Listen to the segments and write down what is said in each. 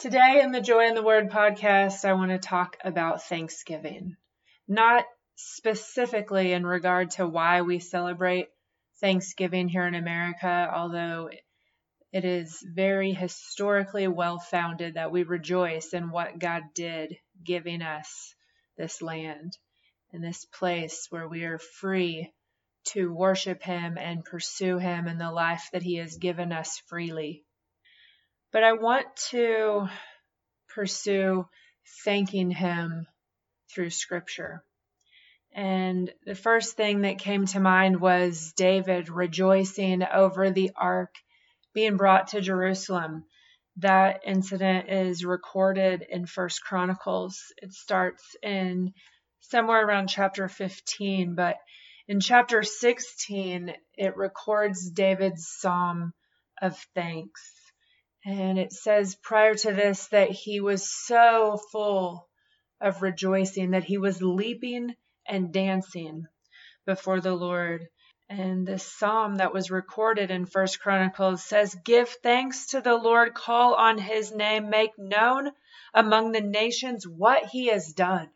Today in the Joy in the Word podcast, I want to talk about Thanksgiving. Not specifically in regard to why we celebrate Thanksgiving here in America, although it is very historically well founded that we rejoice in what God did giving us this land and this place where we are free to worship Him and pursue Him in the life that He has given us freely. But I want to pursue thanking Him through Scripture. And the first thing that came to mind was David rejoicing over the ark being brought to Jerusalem. That incident is recorded in First Chronicles. It starts in somewhere around chapter 15, but in chapter 16, it records David's psalm of thanks. And it says prior to this that he was so full of rejoicing that he was leaping and dancing before the Lord. And the psalm that was recorded in First Chronicles says, Give thanks to the Lord, call on his name, make known among the nations what he has done.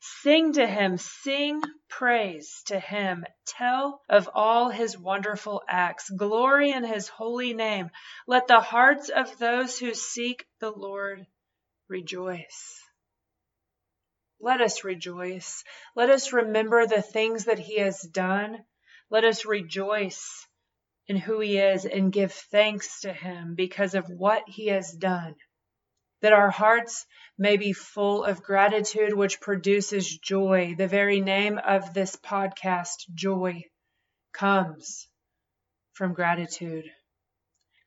Sing to him, sing praise to him. Tell of all his wonderful acts. Glory in his holy name. Let the hearts of those who seek the Lord rejoice. Let us rejoice. Let us remember the things that he has done. Let us rejoice in who he is and give thanks to him because of what he has done that our hearts may be full of gratitude, which produces joy. The very name of this podcast, Joy, comes from gratitude.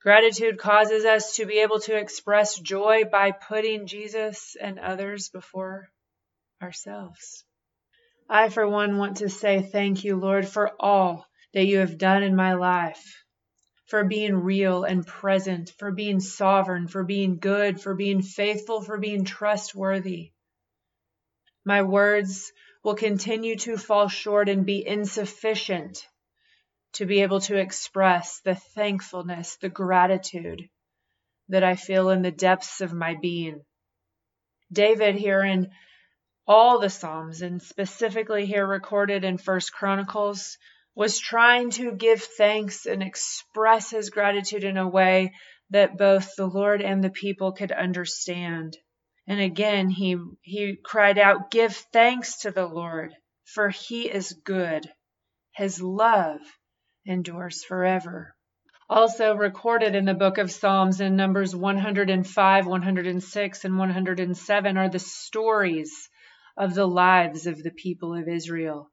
Gratitude causes us to be able to express joy by putting Jesus and others before ourselves. I, for one, want to say thank you, Lord, for all that you have done in my life for being real and present, for being sovereign, for being good, for being faithful, for being trustworthy. My words will continue to fall short and be insufficient to be able to express the thankfulness, the gratitude that I feel in the depths of my being. David here in all the Psalms and specifically here recorded in First Chronicles was trying to give thanks and express his gratitude in a way that both the Lord and the people could understand. And again, he, he cried out, Give thanks to the Lord, for he is good. His love endures forever. Also recorded in the book of Psalms in Numbers 105, 106, and 107 are the stories of the lives of the people of Israel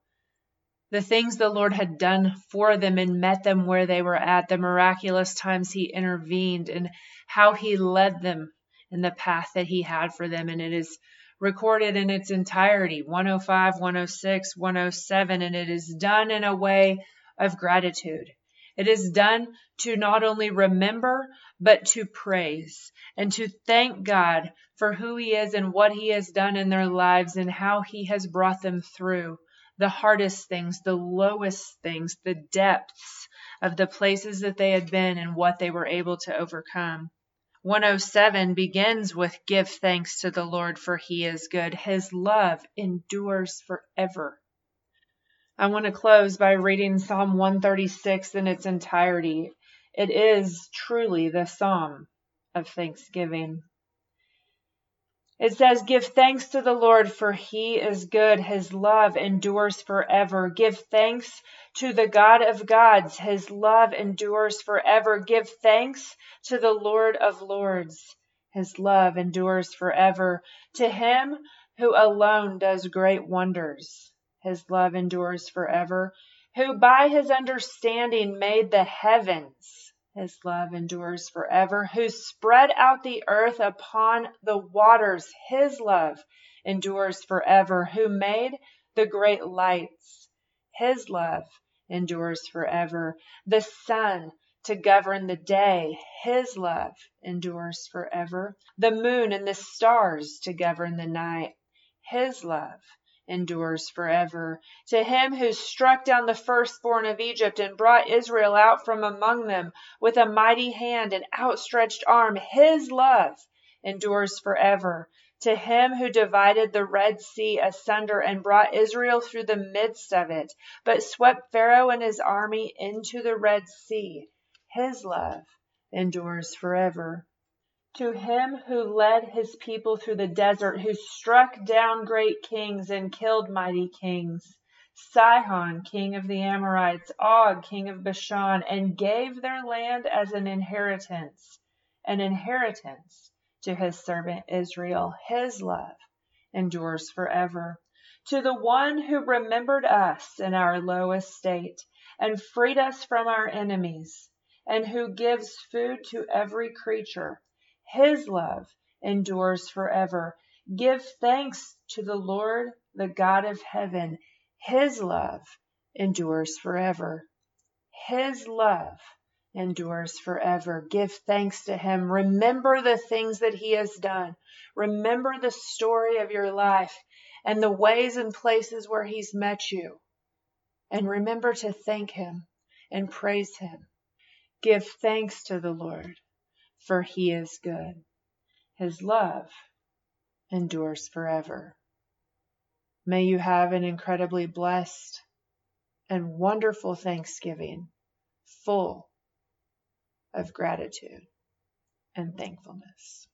the things the Lord had done for them and met them where they were at, the miraculous times He intervened, and how He led them in the path that He had for them. And it is recorded in its entirety 105, 106, 107, and it is done in a way of gratitude. It is done to not only remember, but to praise and to thank God for who He is and what He has done in their lives and how He has brought them through the hardest things, the lowest things, the depths of the places that they had been and what they were able to overcome. 107 begins with Give thanks to the Lord, for he is good. His love endures forever. I want to close by reading Psalm 136 in its entirety. It is truly the psalm of thanksgiving. It says, Give thanks to the Lord, for he is good. His love endures forever. Give thanks to the God of gods. His love endures forever. Give thanks to the Lord of lords. His love endures forever. To him who alone does great wonders. His love endures forever. Who by his understanding made the heavens his love endures forever. Who spread out the earth upon the waters. His love endures forever. Who made the great lights. His love endures forever. The sun to govern the day. His love endures forever. The moon and the stars to govern the night. His love endures forever. To him who struck down the firstborn of Egypt and brought Israel out from among them with a mighty hand and outstretched arm, his love endures forever. To him who divided the Red Sea asunder and brought Israel through the midst of it, but swept Pharaoh and his army into the Red Sea. His love endures forever. To him who led his people through the desert, who struck down great kings and killed mighty kings, Sihon, king of the Amorites, Og, king of Bashan, and gave their land as an inheritance, an inheritance to his servant Israel. His love endures forever. To the one who remembered us in our low estate and freed us from our enemies, and who gives food to every creature his love endures forever. Give thanks to the Lord, the God of heaven. His love endures forever. His love endures forever. Give thanks to him. Remember the things that he has done. Remember the story of your life and the ways and places where he's met you. And remember to thank him and praise him. Give thanks to the Lord for he is good. His love endures forever. May you have an incredibly blessed and wonderful Thanksgiving, full of gratitude and thankfulness.